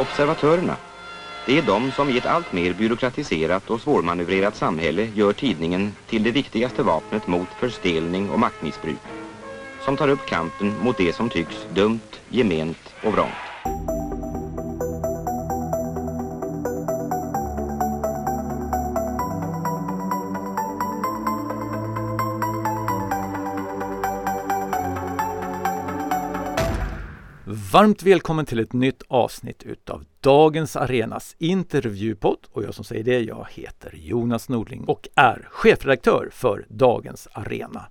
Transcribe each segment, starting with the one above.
Observatörerna. Det är de som i ett allt mer byråkratiserat och svårmanövrerat samhälle gör tidningen till det viktigaste vapnet mot förstelning och maktmissbruk. Som tar upp kampen mot det som tycks dumt, gement och vrångt. Varmt välkommen till ett nytt avsnitt utav Dagens Arenas intervjupodd och jag som säger det, jag heter Jonas Nordling och är chefredaktör för Dagens Arena.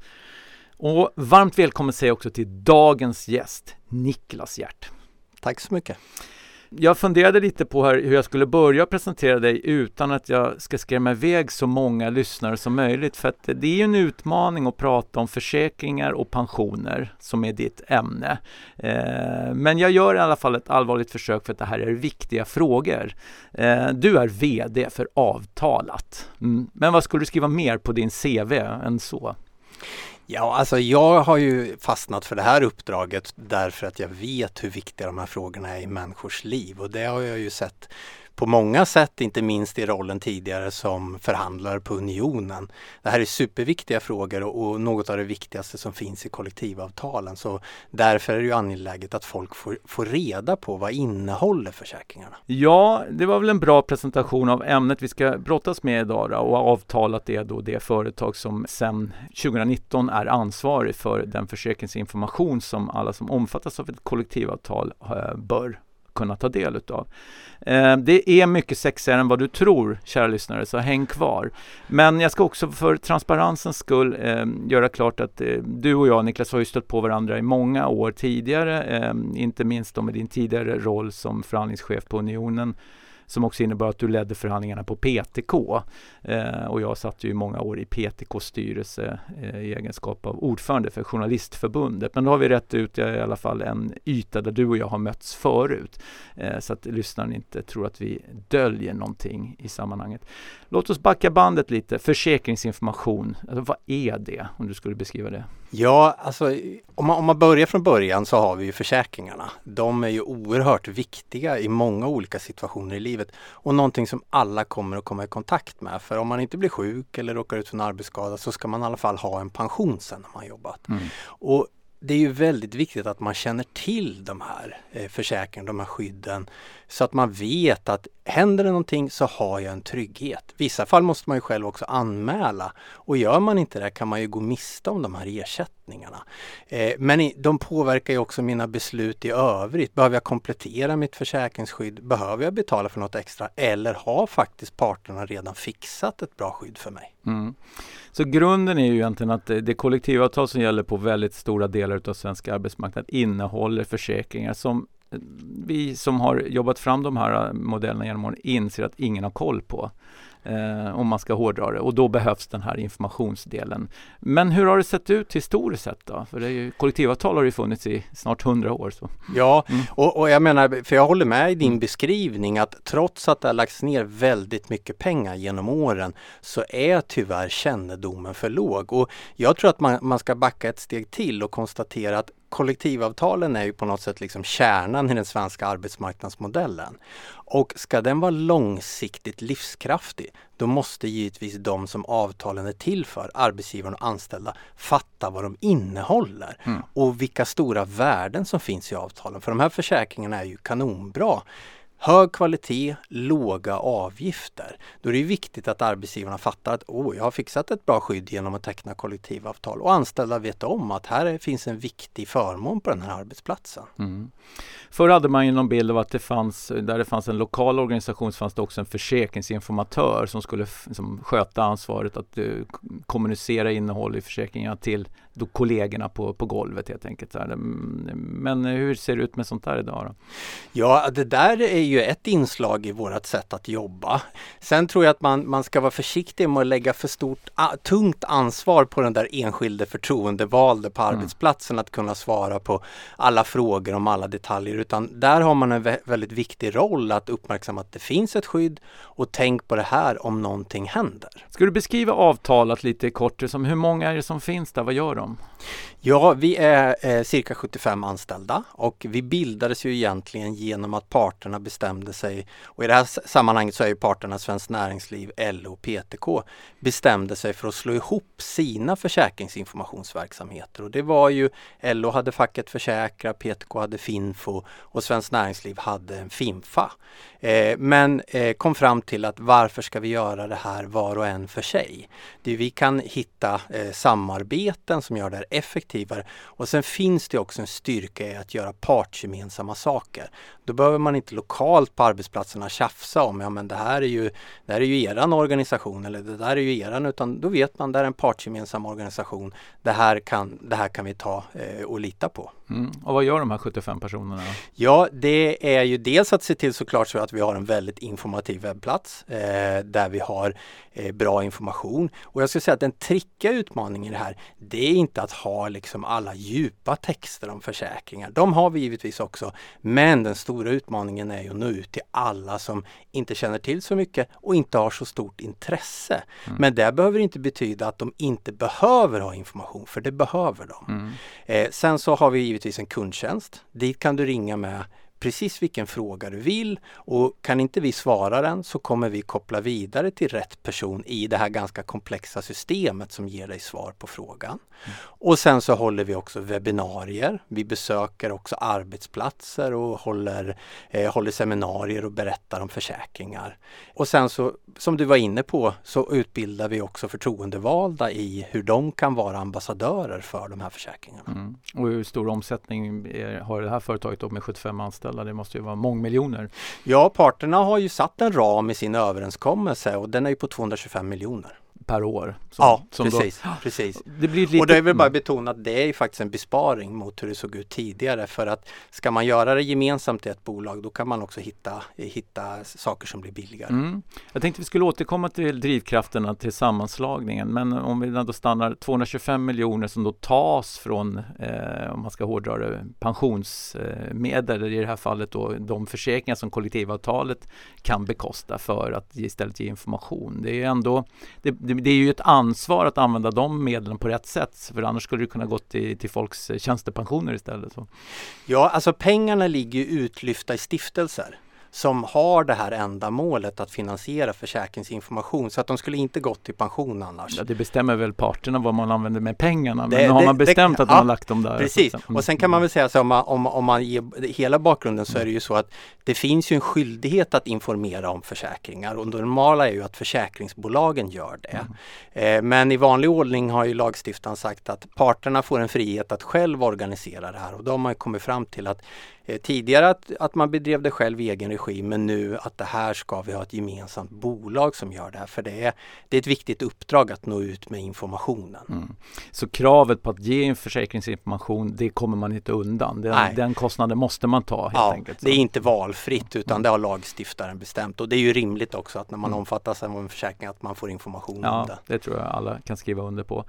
Och varmt välkommen säger jag också till dagens gäst, Niklas Hjärt. Tack så mycket. Jag funderade lite på här hur jag skulle börja presentera dig utan att jag ska skrämma iväg så många lyssnare som möjligt. För att det är ju en utmaning att prata om försäkringar och pensioner som är ditt ämne. Eh, men jag gör i alla fall ett allvarligt försök för att det här är viktiga frågor. Eh, du är VD för Avtalat. Mm. Men vad skulle du skriva mer på din CV än så? Ja, alltså jag har ju fastnat för det här uppdraget därför att jag vet hur viktiga de här frågorna är i människors liv. Och det har jag ju sett på många sätt, inte minst i rollen tidigare som förhandlare på Unionen. Det här är superviktiga frågor och något av det viktigaste som finns i kollektivavtalen. Så därför är det ju angeläget att folk får, får reda på vad innehåller försäkringarna. Ja, det var väl en bra presentation av ämnet vi ska brottas med idag då, och avtalat är då det företag som sedan 2019 är ansvarig för den försäkringsinformation som alla som omfattas av ett kollektivavtal eh, bör kunna ta del utav. Eh, det är mycket sexigare än vad du tror, kära lyssnare, så häng kvar. Men jag ska också för transparensens skull eh, göra klart att eh, du och jag, Niklas, har ju stött på varandra i många år tidigare, eh, inte minst då med din tidigare roll som förhandlingschef på Unionen som också innebar att du ledde förhandlingarna på PTK. Eh, och jag satt ju i många år i PTKs styrelse eh, i egenskap av ordförande för Journalistförbundet. Men då har vi rätt ut i alla fall en yta där du och jag har mötts förut. Eh, så att lyssnaren inte tror att vi döljer någonting i sammanhanget. Låt oss backa bandet lite. Försäkringsinformation, alltså, vad är det om du skulle beskriva det? Ja, alltså om man, om man börjar från början så har vi ju försäkringarna. De är ju oerhört viktiga i många olika situationer i livet och någonting som alla kommer att komma i kontakt med. För om man inte blir sjuk eller råkar ut för en arbetsskada så ska man i alla fall ha en pension sen när man jobbat. Mm. Och det är ju väldigt viktigt att man känner till de här eh, försäkringarna, de här skydden. Så att man vet att händer det någonting så har jag en trygghet. vissa fall måste man ju själv också anmäla och gör man inte det kan man ju gå miste om de här ersättningarna. Eh, men de påverkar ju också mina beslut i övrigt. Behöver jag komplettera mitt försäkringsskydd? Behöver jag betala för något extra? Eller har faktiskt parterna redan fixat ett bra skydd för mig? Mm. Så grunden är ju egentligen att det kollektivavtal som gäller på väldigt stora delar av svensk arbetsmarknad innehåller försäkringar som vi som har jobbat fram de här modellerna genom åren inser att ingen har koll på eh, om man ska hårdra det och då behövs den här informationsdelen. Men hur har det sett ut historiskt sett då? För det är ju, kollektivavtal har ju funnits i snart hundra år. Så. Ja, mm. och, och, jag menar, för jag håller med i din beskrivning att trots att det har lagts ner väldigt mycket pengar genom åren så är tyvärr kännedomen för låg. Och jag tror att man, man ska backa ett steg till och konstatera att kollektivavtalen är ju på något sätt liksom kärnan i den svenska arbetsmarknadsmodellen. Och ska den vara långsiktigt livskraftig, då måste givetvis de som avtalen är till för, arbetsgivaren och anställda, fatta vad de innehåller mm. och vilka stora värden som finns i avtalen. För de här försäkringarna är ju kanonbra. Hög kvalitet, låga avgifter. Då är det viktigt att arbetsgivarna fattar att oh, jag har fixat ett bra skydd genom att teckna kollektivavtal och anställda vet om att här finns en viktig förmån på den här arbetsplatsen. Mm. Förr hade man ju någon bild av att det fanns, där det fanns en lokal organisation, så fanns det också en försäkringsinformatör som skulle liksom, sköta ansvaret att uh, kommunicera innehåll i försäkringarna till då kollegorna på, på golvet helt enkelt. Men hur ser det ut med sånt där idag? Då? Ja, det där är ju ett inslag i vårt sätt att jobba. Sen tror jag att man, man ska vara försiktig med att lägga för stort, tungt ansvar på den där enskilde förtroendevalde på mm. arbetsplatsen att kunna svara på alla frågor om alla detaljer utan där har man en väldigt viktig roll att uppmärksamma att det finns ett skydd och tänk på det här om någonting händer. Ska du beskriva avtalet lite kort, som hur många är det som finns där, vad gör de? Om? Ja, vi är eh, cirka 75 anställda och vi bildades ju egentligen genom att parterna bestämde sig och i det här sammanhanget så är ju parterna Svenskt Näringsliv, LO och PTK bestämde sig för att slå ihop sina försäkringsinformationsverksamheter och det var ju LO hade facket Försäkra, PTK hade Finfo och Svenskt Näringsliv hade en Finfa. Eh, men eh, kom fram till att varför ska vi göra det här var och en för sig? Det vi kan hitta eh, samarbeten som gör det här effektivare och sen finns det också en styrka i att göra partsgemensamma saker. Då behöver man inte lokalt på arbetsplatserna tjafsa om, ja men det här är ju, det här är ju eran organisation eller det där är ju eran, utan då vet man det är en partsgemensam organisation. Det här kan, det här kan vi ta eh, och lita på. Mm. Och vad gör de här 75 personerna? Ja, det är ju dels att se till såklart så att vi har en väldigt informativ webbplats eh, där vi har eh, bra information. Och jag skulle säga att den trickiga utmaningen i det här, det är inte att ha liksom alla djupa texter om försäkringar. De har vi givetvis också. Men den stora utmaningen är ju att nå ut till alla som inte känner till så mycket och inte har så stort intresse. Mm. Men det behöver inte betyda att de inte behöver ha information, för det behöver de. Mm. Eh, sen så har vi givetvis en kundtjänst. Dit kan du ringa med precis vilken fråga du vill och kan inte vi svara den så kommer vi koppla vidare till rätt person i det här ganska komplexa systemet som ger dig svar på frågan. Mm. Och sen så håller vi också webbinarier. Vi besöker också arbetsplatser och håller, eh, håller seminarier och berättar om försäkringar. Och sen så, som du var inne på, så utbildar vi också förtroendevalda i hur de kan vara ambassadörer för de här försäkringarna. Mm. Och hur stor omsättning är, har det här företaget då med 75 anställda? Anställda. Det måste ju vara mångmiljoner. Ja, parterna har ju satt en ram i sin överenskommelse och den är ju på 225 miljoner per år. Som, ja, som precis. Då, precis. Det blir lite... Och det är väl bara betona att det är faktiskt en besparing mot hur det såg ut tidigare för att ska man göra det gemensamt i ett bolag då kan man också hitta, hitta saker som blir billigare. Mm. Jag tänkte vi skulle återkomma till drivkrafterna till sammanslagningen men om vi ändå stannar 225 miljoner som då tas från, eh, om man ska hårdra det, pensionsmedel i det här fallet då de försäkringar som kollektivavtalet kan bekosta för att istället ge information. Det är ändå, det, det det är ju ett ansvar att använda de medlen på rätt sätt för annars skulle det kunna gå till, till folks eh, tjänstepensioner istället. Så. Ja, alltså pengarna ligger utlyfta i stiftelser som har det här ändamålet att finansiera försäkringsinformation så att de skulle inte gått till pension annars. Ja, det bestämmer väl parterna vad man använder med pengarna men det, har man bestämt det, att man ja, har lagt dem där. Precis, och sen kan man väl säga så om man, om, om man ger hela bakgrunden så är det ju så att det finns ju en skyldighet att informera om försäkringar och det normala är ju att försäkringsbolagen gör det. Mm. Eh, men i vanlig ordning har ju lagstiftaren sagt att parterna får en frihet att själv organisera det här och då har man kommit fram till att tidigare att, att man bedrev det själv i egen regi men nu att det här ska vi ha ett gemensamt bolag som gör det här. För det är, det är ett viktigt uppdrag att nå ut med informationen. Mm. Så kravet på att ge en försäkringsinformation det kommer man inte undan. Den, den kostnaden måste man ta helt ja, enkelt. Så. Det är inte valfritt utan mm. det har lagstiftaren bestämt och det är ju rimligt också att när man mm. omfattas av en försäkring att man får information ja, om det. Det tror jag alla kan skriva under på.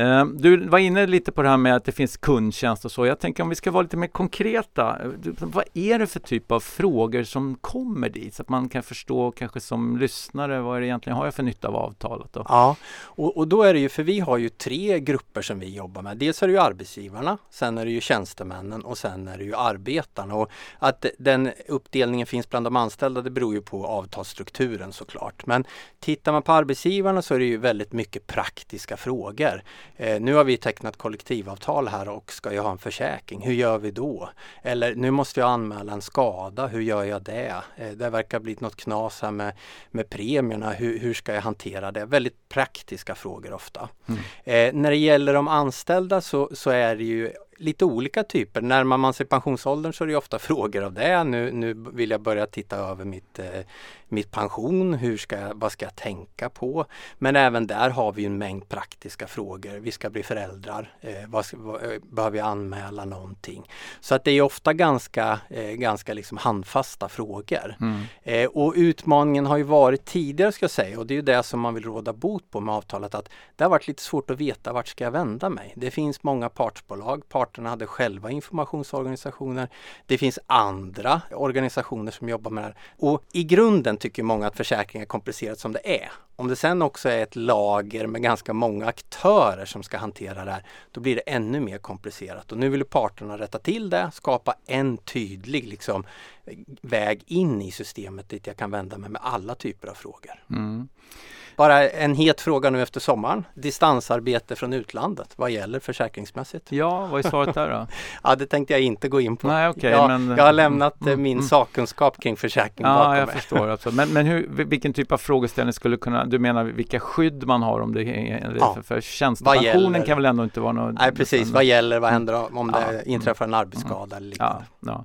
Ehm, du var inne lite på det här med att det finns kundtjänst och så. Jag tänker om vi ska vara lite mer konkreta. Eh, vad är det för typ av frågor som kommer dit? Så att man kan förstå kanske som lyssnare vad är det egentligen har jag för nytta av avtalet? Då? Ja, och, och då är det ju för vi har ju tre grupper som vi jobbar med. Dels är det ju arbetsgivarna, sen är det ju tjänstemännen och sen är det ju arbetarna. Och att den uppdelningen finns bland de anställda det beror ju på avtalsstrukturen såklart. Men tittar man på arbetsgivarna så är det ju väldigt mycket praktiska frågor. Eh, nu har vi tecknat kollektivavtal här och ska jag ha en försäkring. Hur gör vi då? Eller nu måste jag anmäla en skada. Hur gör jag det? Eh, det verkar blivit något knas här med, med premierna. Hur, hur ska jag hantera det? Väldigt praktiska frågor ofta. Mm. Eh, när det gäller de anställda så, så är det ju lite olika typer. Närmar man sig pensionsåldern så är det ofta frågor av det. Nu, nu vill jag börja titta över mitt, eh, mitt pension. Hur ska vad ska jag tänka på? Men även där har vi en mängd praktiska frågor. Vi ska bli föräldrar. Eh, vad, vad, eh, behöver jag anmäla någonting? Så att det är ofta ganska, eh, ganska liksom handfasta frågor. Mm. Eh, och utmaningen har ju varit tidigare ska jag säga och det är ju det som man vill råda bot på med avtalet att det har varit lite svårt att veta vart ska jag vända mig. Det finns många partsbolag. Part parterna hade själva informationsorganisationer. Det finns andra organisationer som jobbar med det här. Och i grunden tycker många att försäkring är komplicerat som det är. Om det sen också är ett lager med ganska många aktörer som ska hantera det här, då blir det ännu mer komplicerat. Och nu vill parterna rätta till det, skapa en tydlig liksom, väg in i systemet dit jag kan vända mig med alla typer av frågor. Mm. Bara en het fråga nu efter sommaren. Distansarbete från utlandet, vad gäller försäkringsmässigt? Ja, vad är svaret där då? ja, det tänkte jag inte gå in på. Nej, okay, jag, men, jag har lämnat mm, min mm. sakkunskap kring försäkring ja, bakom jag mig. Förstår, alltså. Men, men hur, vilken typ av frågeställning skulle kunna, du menar vilka skydd man har om det är ja. för, för tjänstepensionen kan väl ändå inte vara något? Nej, precis. Vad gäller, vad händer om det ja, inträffar en arbetsskada mm, eller liknande? Ja,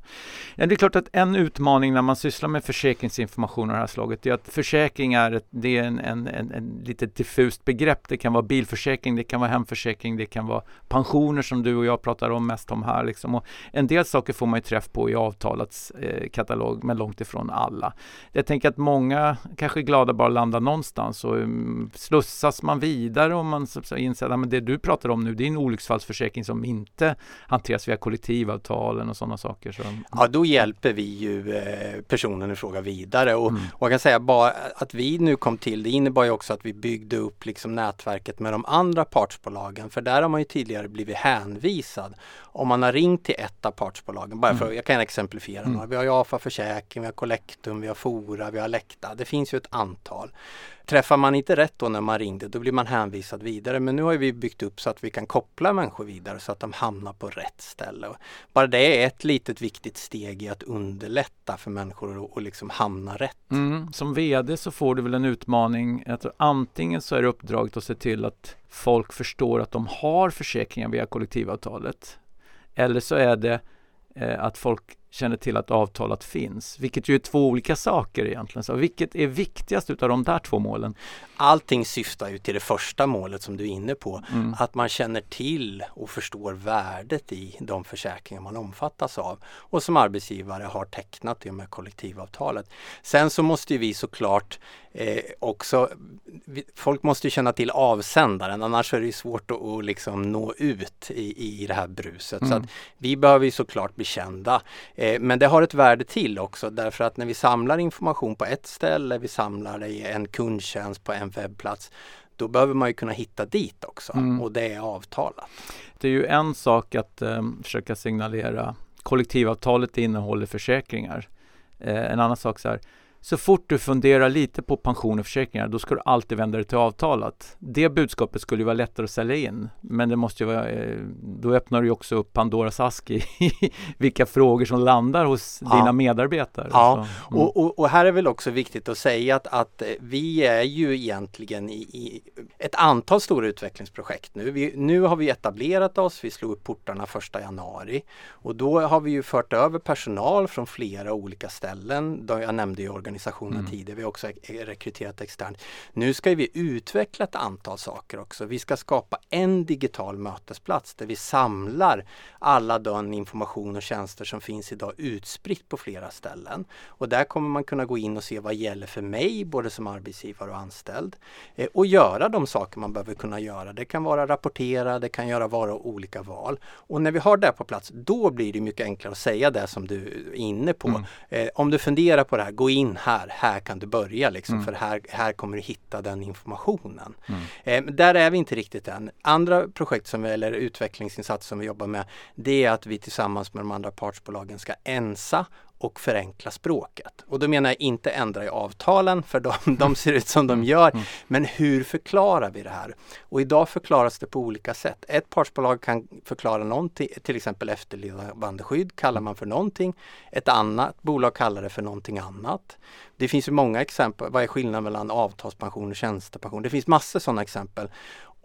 ja. det är klart att en utmaning när man sysslar med försäkringsinformation av det här slaget är att försäkring är, ett, det är en, en, en, en lite diffust begrepp. Det kan vara bilförsäkring, det kan vara hemförsäkring, det kan vara pensioner som du och jag pratar om mest om här. Liksom. Och en del saker får man ju träff på i avtalets eh, katalog, men långt ifrån alla. Jag tänker att många kanske är glada bara landa någonstans och um, slussas man vidare om man så, så, inser att det du pratar om nu, det är en olycksfallsförsäkring som inte hanteras via kollektivavtalen och sådana saker. Så. Ja, då hjälper vi ju eh, personen i fråga vidare och, mm. och jag kan säga bara att vi nu kom till, det innebar ju också att vi byggde upp liksom nätverket med de andra partsbolagen. För där har man ju tidigare blivit hänvisad. Om man har ringt till ett av partsbolagen, bara för, mm. jag kan exemplifiera mm. några. Vi har ju AFA Försäkring, vi har Collectum, vi har Fora, vi har Läkta. Det finns ju ett antal. Träffar man inte rätt då när man ringde, då blir man hänvisad vidare. Men nu har vi byggt upp så att vi kan koppla människor vidare så att de hamnar på rätt ställe. Bara det är ett litet viktigt steg i att underlätta för människor att liksom hamna rätt. Mm. Som VD så får du väl en utmaning. Att antingen så är det uppdraget att se till att folk förstår att de har försäkringar via kollektivavtalet. Eller så är det eh, att folk känner till att avtalet finns, vilket ju är två olika saker egentligen. Så vilket är viktigast utav de där två målen? Allting syftar ju till det första målet som du är inne på, mm. att man känner till och förstår värdet i de försäkringar man omfattas av och som arbetsgivare har tecknat i och med kollektivavtalet. Sen så måste vi såklart eh, också, folk måste känna till avsändaren annars är det svårt att, att liksom nå ut i, i det här bruset. Mm. Så att vi behöver ju såklart bli kända. Eh, men det har ett värde till också därför att när vi samlar information på ett ställe, vi samlar det i en kundtjänst på en webbplats, då behöver man ju kunna hitta dit också mm. och det är avtalat. Det är ju en sak att eh, försöka signalera kollektivavtalet innehåller försäkringar. Eh, en annan sak så här, så fort du funderar lite på pension och försäkringar, då ska du alltid vända dig till avtalet. Det budskapet skulle ju vara lättare att sälja in, men det måste ju vara, eh, då öppnar du ju också upp Pandoras ask i vilka frågor som landar hos ja. dina medarbetare. Ja, mm. och, och, och, här är väl också viktigt att säga att, att vi är ju egentligen i, i ett antal stora utvecklingsprojekt nu. Vi, nu har vi etablerat oss, vi slog upp portarna första januari och då har vi ju fört över personal från flera olika ställen. Jag nämnde ju organisationen organisationen mm. tidigare. Vi har också rekryterat externt. Nu ska vi utveckla ett antal saker också. Vi ska skapa en digital mötesplats där vi samlar alla den information och tjänster som finns idag utspritt på flera ställen. Och där kommer man kunna gå in och se vad gäller för mig, både som arbetsgivare och anställd. Eh, och göra de saker man behöver kunna göra. Det kan vara rapportera, det kan göra vara olika val. Och när vi har det på plats, då blir det mycket enklare att säga det som du är inne på. Mm. Eh, om du funderar på det här, gå in här, här kan du börja liksom, mm. för här, här kommer du hitta den informationen. Mm. Eh, där är vi inte riktigt än. Andra projekt som vi, eller utvecklingsinsatser som vi jobbar med, det är att vi tillsammans med de andra partsbolagen ska ensa och förenkla språket. Och då menar jag inte ändra i avtalen för de, de ser ut som de gör. Mm. Men hur förklarar vi det här? Och idag förklaras det på olika sätt. Ett partsbolag kan förklara någonting, till exempel efterlevandeskydd kallar man för någonting. Ett annat bolag kallar det för någonting annat. Det finns ju många exempel. Vad är skillnaden mellan avtalspension och tjänstepension? Det finns massor sådana exempel.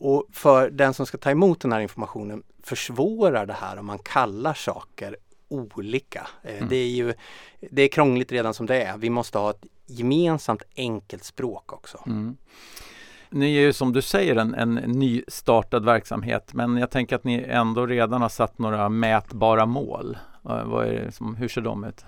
Och för den som ska ta emot den här informationen försvårar det här om man kallar saker olika. Eh, mm. Det är ju det är krångligt redan som det är. Vi måste ha ett gemensamt enkelt språk också. Mm. Ni är ju som du säger en, en nystartad verksamhet men jag tänker att ni ändå redan har satt några mätbara mål. Vad är det som, hur ser de ut?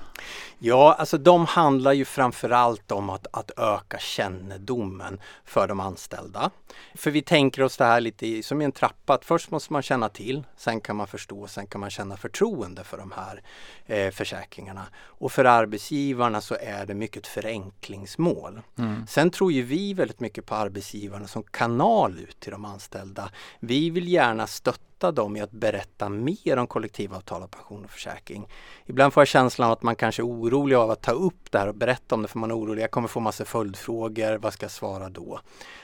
Ja, alltså de handlar ju framförallt om att, att öka kännedomen för de anställda. För vi tänker oss det här lite som i en trappa, att först måste man känna till, sen kan man förstå, sen kan man känna förtroende för de här eh, försäkringarna. Och för arbetsgivarna så är det mycket förenklingsmål. Mm. Sen tror ju vi väldigt mycket på arbetsgivarna som kanal ut till de anställda. Vi vill gärna stötta dem i att berätta mer om kollektivavtal och pension och försäkring. Ibland får jag känslan av att man kanske är orolig av att ta upp det här och berätta om det för man är orolig. Jag kommer få massa följdfrågor, vad ska jag svara då?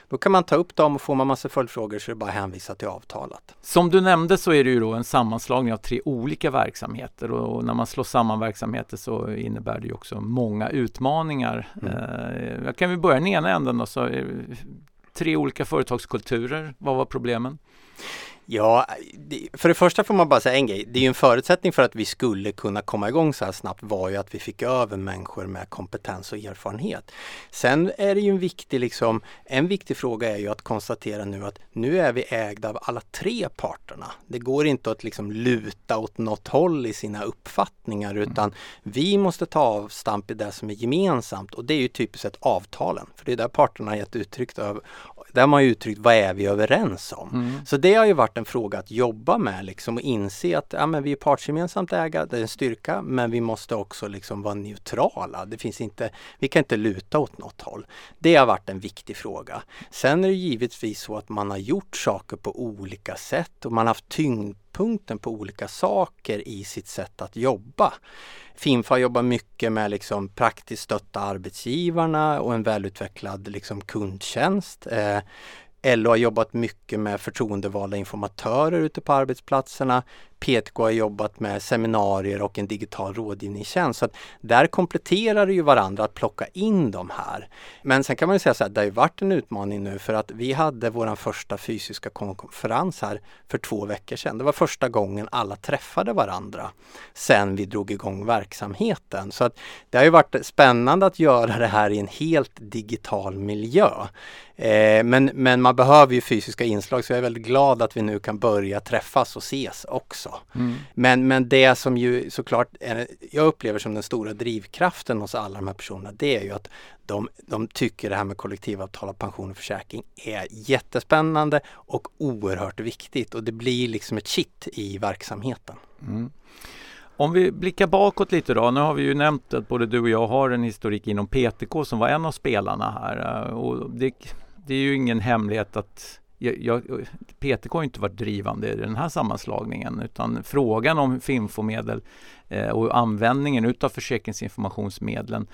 Då kan man ta upp dem och får man massa följdfrågor så är det bara att hänvisa till avtalet. Som du nämnde så är det ju då en sammanslagning av tre olika verksamheter och när man slår samman verksamheter så innebär det ju också många utmaningar. Mm. Eh, jag kan vi börja i den ena änden då, så tre olika företagskulturer, vad var problemen? Ja, för det första får man bara säga en grej. Det är ju en förutsättning för att vi skulle kunna komma igång så här snabbt var ju att vi fick över människor med kompetens och erfarenhet. Sen är det ju en viktig, liksom, en viktig fråga är ju att konstatera nu att nu är vi ägda av alla tre parterna. Det går inte att liksom luta åt något håll i sina uppfattningar mm. utan vi måste ta avstamp i det som är gemensamt och det är ju typiskt sett avtalen. För det är där parterna har gett uttryck där har man uttryckt vad är vi överens om. Mm. Så det har ju varit en fråga att jobba med liksom och inse att ja, men vi är partsgemensamt ägda, det är en styrka, men vi måste också liksom vara neutrala. Det finns inte, vi kan inte luta åt något håll. Det har varit en viktig fråga. Sen är det givetvis så att man har gjort saker på olika sätt och man har haft tyngdpunkten på olika saker i sitt sätt att jobba. Finfa jobbar mycket med liksom praktiskt stötta arbetsgivarna och en välutvecklad liksom kundtjänst. Eh, LO har jobbat mycket med förtroendevalda informatörer ute på arbetsplatserna. PTK har jobbat med seminarier och en digital rådgivningstjänst. Så att där kompletterar det ju varandra att plocka in de här. Men sen kan man ju säga så här, det har ju varit en utmaning nu för att vi hade vår första fysiska konferens här för två veckor sedan. Det var första gången alla träffade varandra sen vi drog igång verksamheten. Så att det har ju varit spännande att göra det här i en helt digital miljö. Eh, men, men man behöver ju fysiska inslag så jag är väldigt glad att vi nu kan börja träffas och ses också. Mm. Men, men det som ju såklart är, jag upplever som den stora drivkraften hos alla de här personerna det är ju att de, de tycker det här med kollektivavtal och pension och försäkring är jättespännande och oerhört viktigt och det blir liksom ett kitt i verksamheten. Mm. Om vi blickar bakåt lite då. Nu har vi ju nämnt att både du och jag har en historik inom PTK som var en av spelarna här. Och det, det är ju ingen hemlighet att jag, jag, PTK har inte varit drivande i den här sammanslagningen utan frågan om Finfomedel eh, och användningen utav försäkringsinformationsmedlen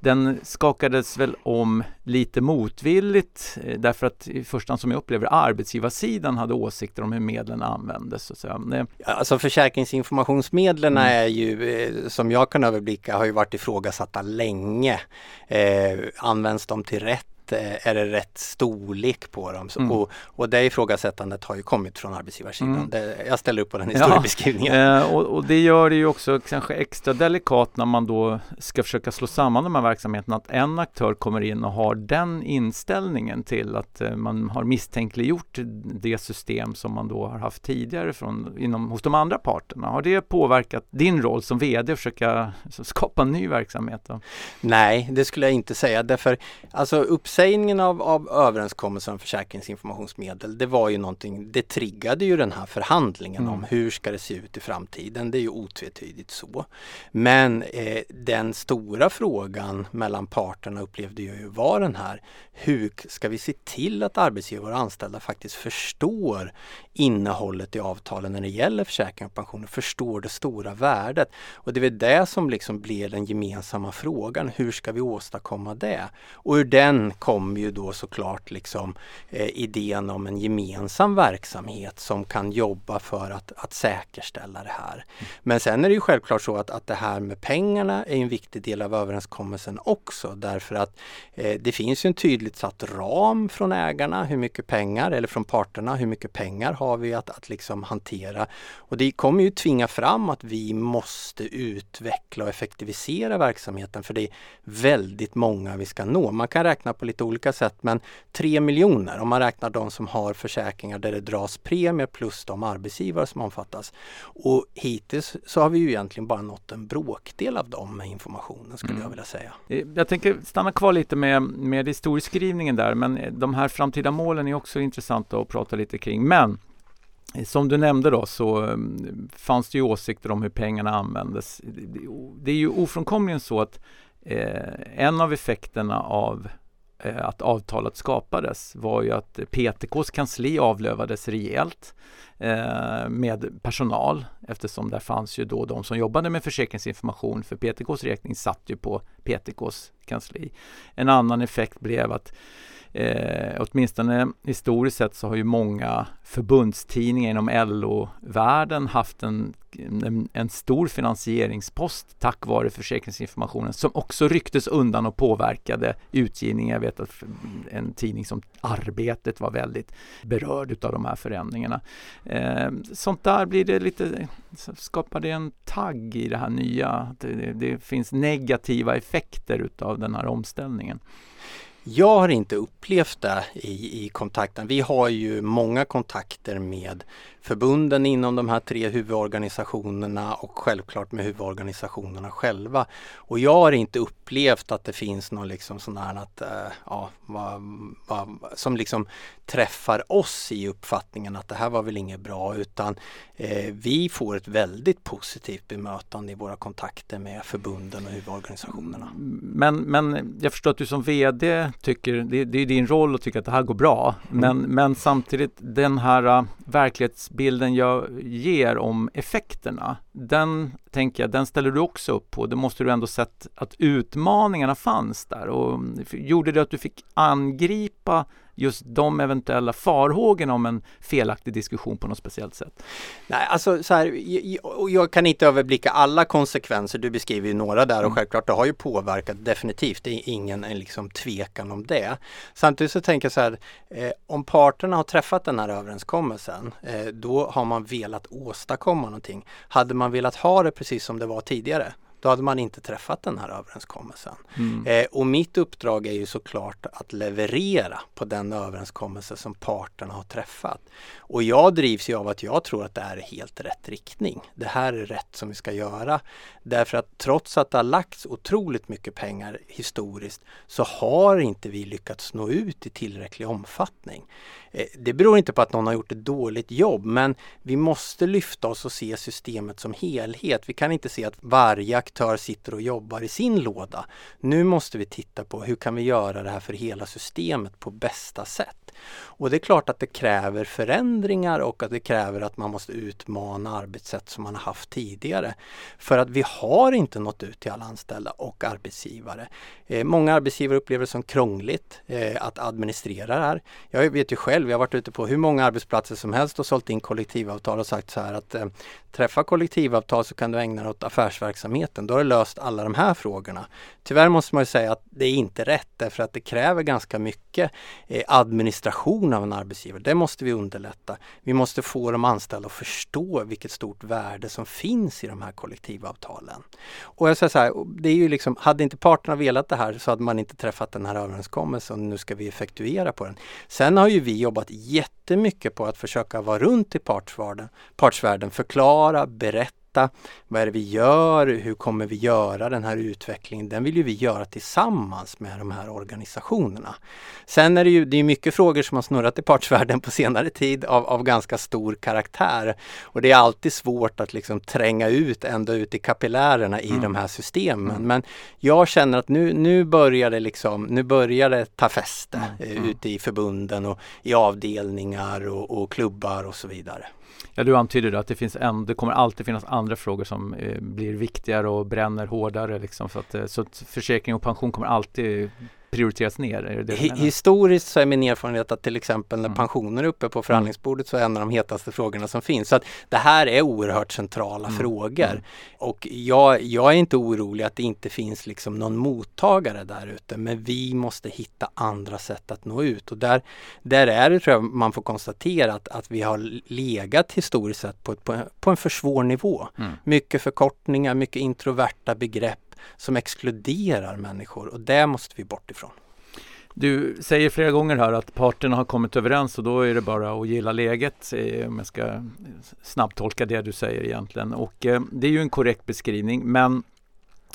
den skakades väl om lite motvilligt eh, därför att i första hand som jag upplever arbetsgivarsidan hade åsikter om hur medlen användes. Så det... Alltså försäkringsinformationsmedlen mm. är ju eh, som jag kan överblicka har ju varit ifrågasatta länge. Eh, används de till rätt är det rätt storlek på dem? Mm. Och, och det ifrågasättandet har ju kommit från arbetsgivarsidan. Mm. Det, jag ställer upp på den historiebeskrivningen. Ja, eh, och, och, det gör det ju också kanske extra delikat när man då ska försöka slå samman de här verksamheterna. Att en aktör kommer in och har den inställningen till att eh, man har misstänkliggjort det system som man då har haft tidigare från, inom, hos de andra parterna. Har det påverkat din roll som VD att försöka skapa en ny verksamhet? Då? Nej, det skulle jag inte säga. Därför, alltså uppsägning uppsägningen av, av överenskommelsen om försäkringsinformationsmedel, det var ju någonting, det triggade ju den här förhandlingen mm. om hur ska det se ut i framtiden. Det är ju otvetydigt så. Men eh, den stora frågan mellan parterna upplevde jag ju var den här, hur ska vi se till att arbetsgivare och anställda faktiskt förstår innehållet i avtalen när det gäller försäkring och pensioner, förstår det stora värdet. Och det är väl det som liksom blir den gemensamma frågan, hur ska vi åstadkomma det? Och ur den kom ju då såklart liksom eh, idén om en gemensam verksamhet som kan jobba för att, att säkerställa det här. Mm. Men sen är det ju självklart så att, att det här med pengarna är en viktig del av överenskommelsen också därför att eh, det finns ju en tydligt satt ram från ägarna, hur mycket pengar, eller från parterna, hur mycket pengar har vi att, att liksom hantera. Och det kommer ju tvinga fram att vi måste utveckla och effektivisera verksamheten för det är väldigt många vi ska nå. Man kan räkna på lite olika sätt men 3 miljoner om man räknar de som har försäkringar där det dras premier plus de arbetsgivare som omfattas. Och hittills så har vi ju egentligen bara nått en bråkdel av dem med informationen skulle mm. jag vilja säga. Eh, jag tänker stanna kvar lite med, med historieskrivningen där men de här framtida målen är också intressanta att prata lite kring. Men som du nämnde då så mm, fanns det ju åsikter om hur pengarna användes. Det är ju ofrånkomligen så att eh, en av effekterna av eh, Eh, att avtalet skapades var ju att PTKs kansli avlövades rejält eh, med personal eftersom där fanns ju då de som jobbade med försäkringsinformation för PTKs räkning satt ju på PTKs kansli. En annan effekt blev att eh, åtminstone historiskt sett så har ju många förbundstidningar inom LO-världen haft en, en, en, stor finansieringspost tack vare försäkringsinformationen som också rycktes undan och påverkade utgivningen. Jag vet att en tidning som Arbetet var väldigt berörd utav de här förändringarna. Eh, sånt där blir det lite, skapar det en tagg i det här nya, det, det finns negativa effekter utav den här omställningen. Jag har inte upplevt det i, i kontakten. Vi har ju många kontakter med förbunden inom de här tre huvudorganisationerna och självklart med huvudorganisationerna själva. Och jag har inte upplevt att det finns någon liksom sån här att, eh, ja, som liksom träffar oss i uppfattningen att det här var väl inget bra utan eh, vi får ett väldigt positivt bemötande i våra kontakter med förbunden och huvudorganisationerna. Men, men jag förstår att du som VD tycker, det, det är din roll att tycka att det här går bra, mm. men, men samtidigt den här uh, verklighets bilden jag ger om effekterna, den tänker jag, den ställer du också upp på. Det måste du ändå sett att utmaningarna fanns där och gjorde det att du fick angripa just de eventuella farhågorna om en felaktig diskussion på något speciellt sätt? Nej, alltså så här, jag, jag kan inte överblicka alla konsekvenser. Du beskriver ju några där och mm. självklart det har ju påverkat definitivt. Det är ingen liksom tvekan om det. Samtidigt så tänker jag så här, eh, om parterna har träffat den här överenskommelsen, eh, då har man velat åstadkomma någonting. Hade man velat ha det precis som det var tidigare, då hade man inte träffat den här överenskommelsen. Mm. Eh, och mitt uppdrag är ju såklart att leverera på den överenskommelse som parterna har träffat. Och jag drivs ju av att jag tror att det här är helt rätt riktning. Det här är rätt som vi ska göra. Därför att trots att det har lagts otroligt mycket pengar historiskt så har inte vi lyckats nå ut i tillräcklig omfattning. Eh, det beror inte på att någon har gjort ett dåligt jobb men vi måste lyfta oss och se systemet som helhet. Vi kan inte se att varje aktör sitter och jobbar i sin låda. Nu måste vi titta på hur kan vi göra det här för hela systemet på bästa sätt. Och det är klart att det kräver förändringar och att det kräver att man måste utmana arbetssätt som man har haft tidigare. För att vi har inte nått ut till alla anställda och arbetsgivare. Eh, många arbetsgivare upplever det som krångligt eh, att administrera det här. Jag vet ju själv, jag har varit ute på hur många arbetsplatser som helst och sålt in kollektivavtal och sagt så här att eh, träffa kollektivavtal så kan du ägna dig åt affärsverksamheten. Då har du löst alla de här frågorna. Tyvärr måste man ju säga att det är inte rätt därför att det kräver ganska mycket eh, administration av en arbetsgivare. Det måste vi underlätta. Vi måste få de anställda att förstå vilket stort värde som finns i de här kollektivavtalen. Och jag säger så här, det är ju liksom, hade inte parterna velat det här så hade man inte träffat den här överenskommelsen. och Nu ska vi effektuera på den. Sen har ju vi jobbat jättemycket på att försöka vara runt i partsvärlden, partsvärlden förklara, berätta berätta vad är det vi gör, hur kommer vi göra den här utvecklingen? Den vill ju vi göra tillsammans med de här organisationerna. Sen är det ju det är mycket frågor som har snurrat i partsvärlden på senare tid av, av ganska stor karaktär. Och det är alltid svårt att liksom tränga ut ända ut i kapillärerna i mm. de här systemen. Mm. Men jag känner att nu, nu börjar det liksom, nu börjar det ta fäste mm. eh, mm. ute i förbunden och i avdelningar och, och klubbar och så vidare. Ja, du antyder att det, finns en, det kommer alltid finnas andra frågor som eh, blir viktigare och bränner hårdare. Liksom, så, att, eh, så att försäkring och pension kommer alltid prioriteras ner? Är det det Historiskt så är min erfarenhet att till exempel när mm. pensioner är uppe på förhandlingsbordet så är en av de hetaste frågorna som finns. Så att det här är oerhört centrala mm. frågor. Mm. Och jag, jag är inte orolig att det inte finns liksom någon mottagare där ute men vi måste hitta andra sätt att nå ut. Och där, där är det tror jag man får konstatera att, att vi har legat historiskt sett på, ett, på en för svår nivå. Mm. Mycket förkortningar, mycket introverta begrepp som exkluderar människor och det måste vi bort ifrån. Du säger flera gånger här att parterna har kommit överens och då är det bara att gilla läget eh, om jag ska snabbtolka det du säger egentligen. Och eh, det är ju en korrekt beskrivning men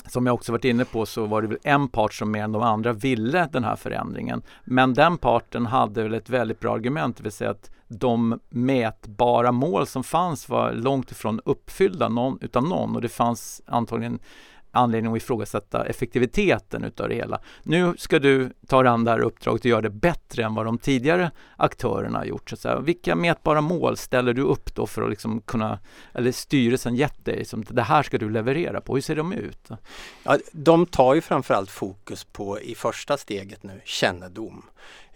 som jag också varit inne på så var det väl en part som mer än de andra ville den här förändringen. Men den parten hade väl ett väldigt bra argument, det vill säga att de mätbara mål som fanns var långt ifrån uppfyllda någon, utan någon och det fanns antagligen anledning att ifrågasätta effektiviteten utav det hela. Nu ska du ta dig an det här uppdraget och göra det bättre än vad de tidigare aktörerna har gjort. Så att säga. Vilka mätbara mål ställer du upp då för att liksom kunna, eller styrelsen gett dig, som det här ska du leverera på. Hur ser de ut? Ja, de tar ju framförallt fokus på i första steget nu kännedom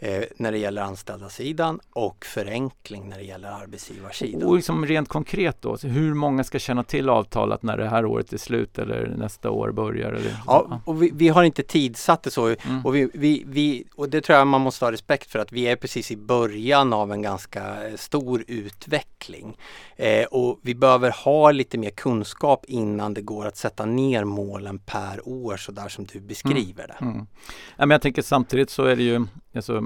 eh, när det gäller anställda-sidan och förenkling när det gäller arbetsgivarsidan. Och liksom rent konkret då, hur många ska känna till avtalet när det här året är slut eller nästa år börjar? Eller? Ja, och vi, vi, har inte tidsatt det så mm. och, vi, vi, vi, och det tror jag man måste ha respekt för att vi är precis i början av en ganska eh, stor utveckling. Eh, och vi behöver ha lite mer kunskap innan det går att sätta ner målen per år så där som du beskriver det. Mm. Mm. Ja, men jag tänker samtidigt så är det ju alltså,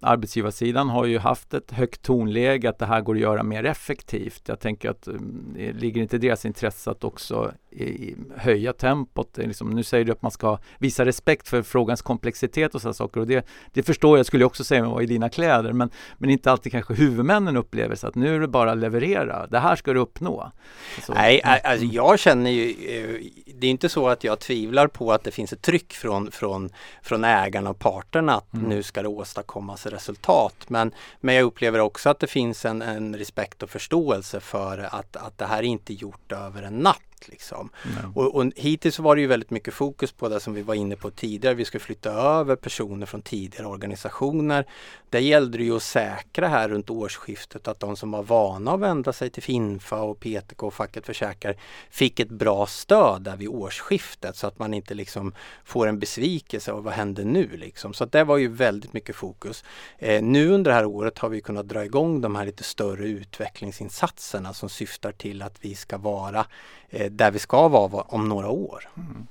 arbetsgivarsidan har ju haft ett högt tonläge att det här går att göra mer effektivt. Jag tänker att mm, det ligger inte i deras intresse att också höja tempot. Liksom, nu säger du att man ska visa respekt för frågans komplexitet och sådana saker och det, det förstår jag, skulle jag också säga om jag var i dina kläder, men, men inte alltid kanske huvudmännen upplever så att nu är det bara att leverera. Det här ska du uppnå. Så. Nej, alltså jag känner ju, eh, det är inte så att jag tvivlar på att det finns ett tryck från, från, från ägarna och parterna att mm. nu ska det åstadkommas resultat. Men, men jag upplever också att det finns en, en respekt och förståelse för att, att det här är inte gjort över en natt. Liksom. Och, och, hittills var det ju väldigt mycket fokus på det som vi var inne på tidigare. Vi ska flytta över personer från tidigare organisationer. Där gällde det ju att säkra här runt årsskiftet att de som var vana att vända sig till Finfa och PTK och facket försäkrar fick ett bra stöd där vid årsskiftet så att man inte liksom får en besvikelse och vad händer nu liksom. Så det var ju väldigt mycket fokus. Eh, nu under det här året har vi kunnat dra igång de här lite större utvecklingsinsatserna som syftar till att vi ska vara eh, där vi ska vara om några år. Mm.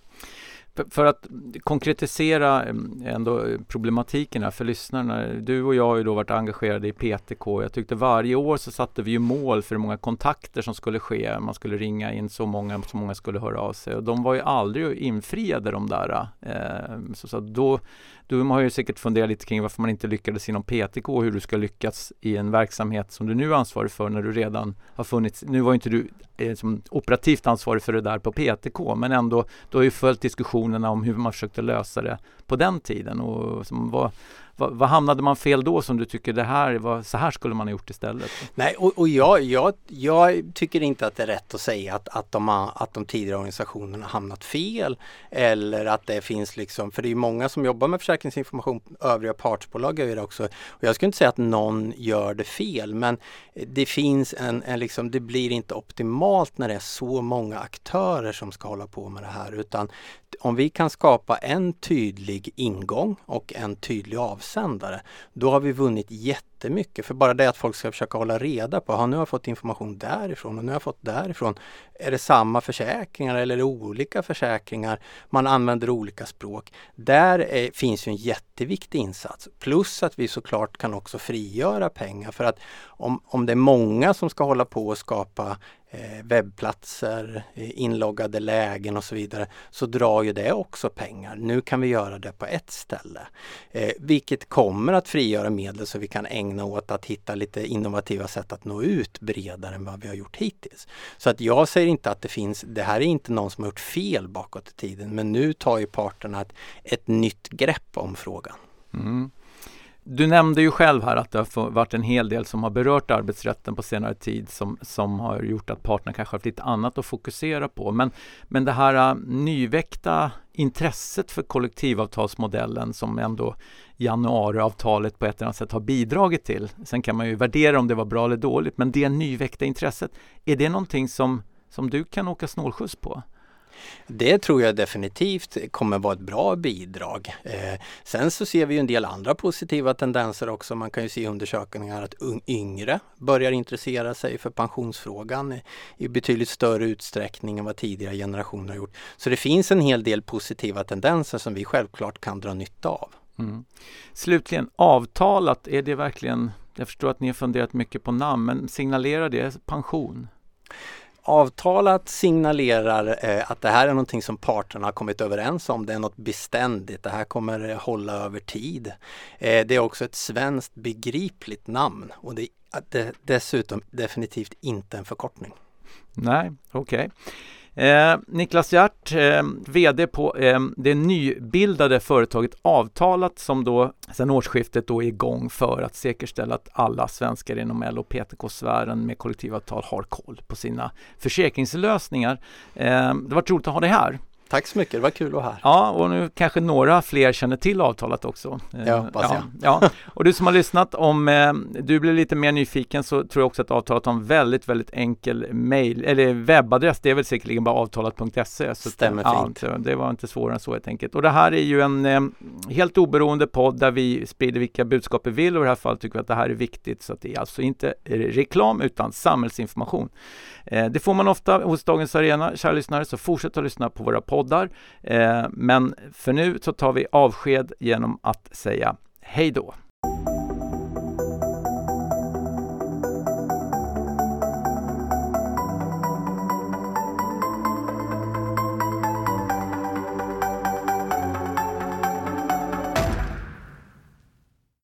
För, att konkretisera mm, ändå problematiken här för lyssnarna. Du och jag har ju då varit engagerade i PTK. Jag tyckte varje år så satte vi ju mål för hur många kontakter som skulle ske. Man skulle ringa in så många, så många skulle höra av sig. Och de var ju aldrig infriade de där. Eh, så, så då du har ju säkert funderat lite kring varför man inte lyckades inom PTK och hur du ska lyckas i en verksamhet som du nu är ansvarig för när du redan har funnits. Nu var inte du eh, som operativt ansvarig för det där på PTK men ändå, du har ju följt diskussionerna om hur man försökte lösa det på den tiden och som var, vad, vad, hamnade man fel då som du tycker det här var, så här skulle man ha gjort istället? Nej, och, och jag, jag, jag tycker inte att det är rätt att säga att, att, de, att de tidigare organisationerna hamnat fel eller att det finns liksom, för det är många som jobbar med försäkringsinformation, övriga partsbolag gör det också. Och jag skulle inte säga att någon gör det fel men det finns en, en liksom, det blir inte optimalt när det är så många aktörer som ska hålla på med det här utan om vi kan skapa en tydlig ingång och en tydlig avsändare, då har vi vunnit jättemycket. För bara det att folk ska försöka hålla reda på, ha nu har jag fått information därifrån och nu har jag fått därifrån. Är det samma försäkringar eller är det olika försäkringar? Man använder olika språk. Där är, finns ju en jätteviktig insats. Plus att vi såklart kan också frigöra pengar för att om, om det är många som ska hålla på och skapa Eh, webbplatser, eh, inloggade lägen och så vidare, så drar ju det också pengar. Nu kan vi göra det på ett ställe. Eh, vilket kommer att frigöra medel så vi kan ägna åt att hitta lite innovativa sätt att nå ut bredare än vad vi har gjort hittills. Så att jag säger inte att det finns, det här är inte någon som har gjort fel bakåt i tiden, men nu tar ju parterna ett, ett nytt grepp om frågan. Mm. Du nämnde ju själv här att det har varit en hel del som har berört arbetsrätten på senare tid som, som har gjort att parterna kanske har haft lite annat att fokusera på. Men, men det här uh, nyväckta intresset för kollektivavtalsmodellen som ändå januariavtalet på ett eller annat sätt har bidragit till. Sen kan man ju värdera om det var bra eller dåligt, men det nyväckta intresset, är det någonting som, som du kan åka snålskjuts på? Det tror jag definitivt kommer vara ett bra bidrag. Eh, sen så ser vi en del andra positiva tendenser också. Man kan ju se i undersökningar att yngre börjar intressera sig för pensionsfrågan i betydligt större utsträckning än vad tidigare generationer har gjort. Så det finns en hel del positiva tendenser som vi självklart kan dra nytta av. Mm. Slutligen, avtalat, är det verkligen, jag förstår att ni har funderat mycket på namn, men signalerar det pension? Avtalat signalerar eh, att det här är någonting som parterna har kommit överens om. Det är något beständigt. Det här kommer eh, hålla över tid. Eh, det är också ett svenskt begripligt namn och det är dessutom definitivt inte en förkortning. Nej, okej. Okay. Eh, Niklas Hjärt, eh, VD på eh, det nybildade företaget Avtalat som då sedan årsskiftet då är igång för att säkerställa att alla svenskar inom L och PTK-sfären med kollektivavtal har koll på sina försäkringslösningar. Eh, det var roligt att ha dig här. Tack så mycket, det var kul att vara här. Ja, och nu kanske några fler känner till avtalet också. Ja, hoppas ja, ja. Och du som har lyssnat, om eh, du blir lite mer nyfiken så tror jag också att avtalet har en väldigt, väldigt enkel mail, eller webbadress. Det är väl säkerligen bara avtalat.se. Stämmer ja, fint. Det var inte svårare än så helt enkelt. Och det här är ju en eh, helt oberoende podd där vi sprider vilka budskap vi vill och i det här fallet tycker vi att det här är viktigt. Så att det är alltså inte reklam utan samhällsinformation. Eh, det får man ofta hos Dagens Arena, kära lyssnare, så fortsätt att lyssna på våra poddar. Eh, men för nu så tar vi avsked genom att säga hej då.